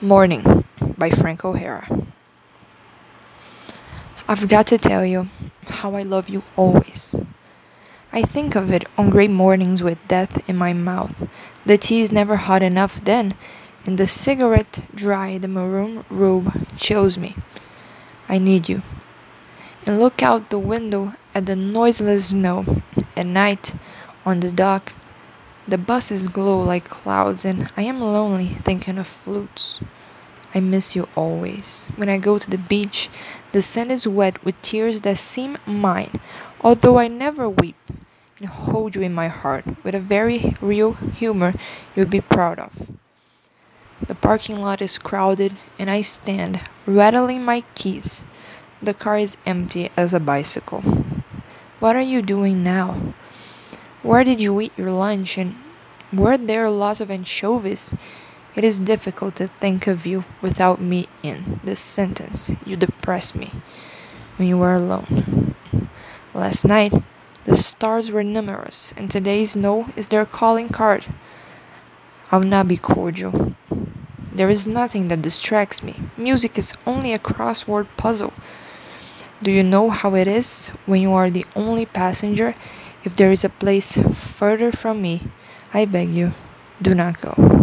Morning by Frank O'Hara. I've got to tell you how I love you always. I think of it on great mornings with death in my mouth. The tea is never hot enough then, and the cigarette dry, the maroon robe chills me. I need you. And look out the window at the noiseless snow. At night, on the dock, the buses glow like clouds, and I am lonely thinking of flutes. I miss you always. When I go to the beach, the sand is wet with tears that seem mine, although I never weep, and hold you in my heart with a very real humor you'd be proud of. The parking lot is crowded, and I stand, rattling my keys. The car is empty as a bicycle. What are you doing now? Where did you eat your lunch, and were there lots of anchovies? It is difficult to think of you without me in this sentence. You depress me when you are alone. Last night, the stars were numerous, and today's snow is their calling card. I'll not be cordial. There is nothing that distracts me. Music is only a crossword puzzle. Do you know how it is when you are the only passenger? If there is a place further from me, I beg you, do not go.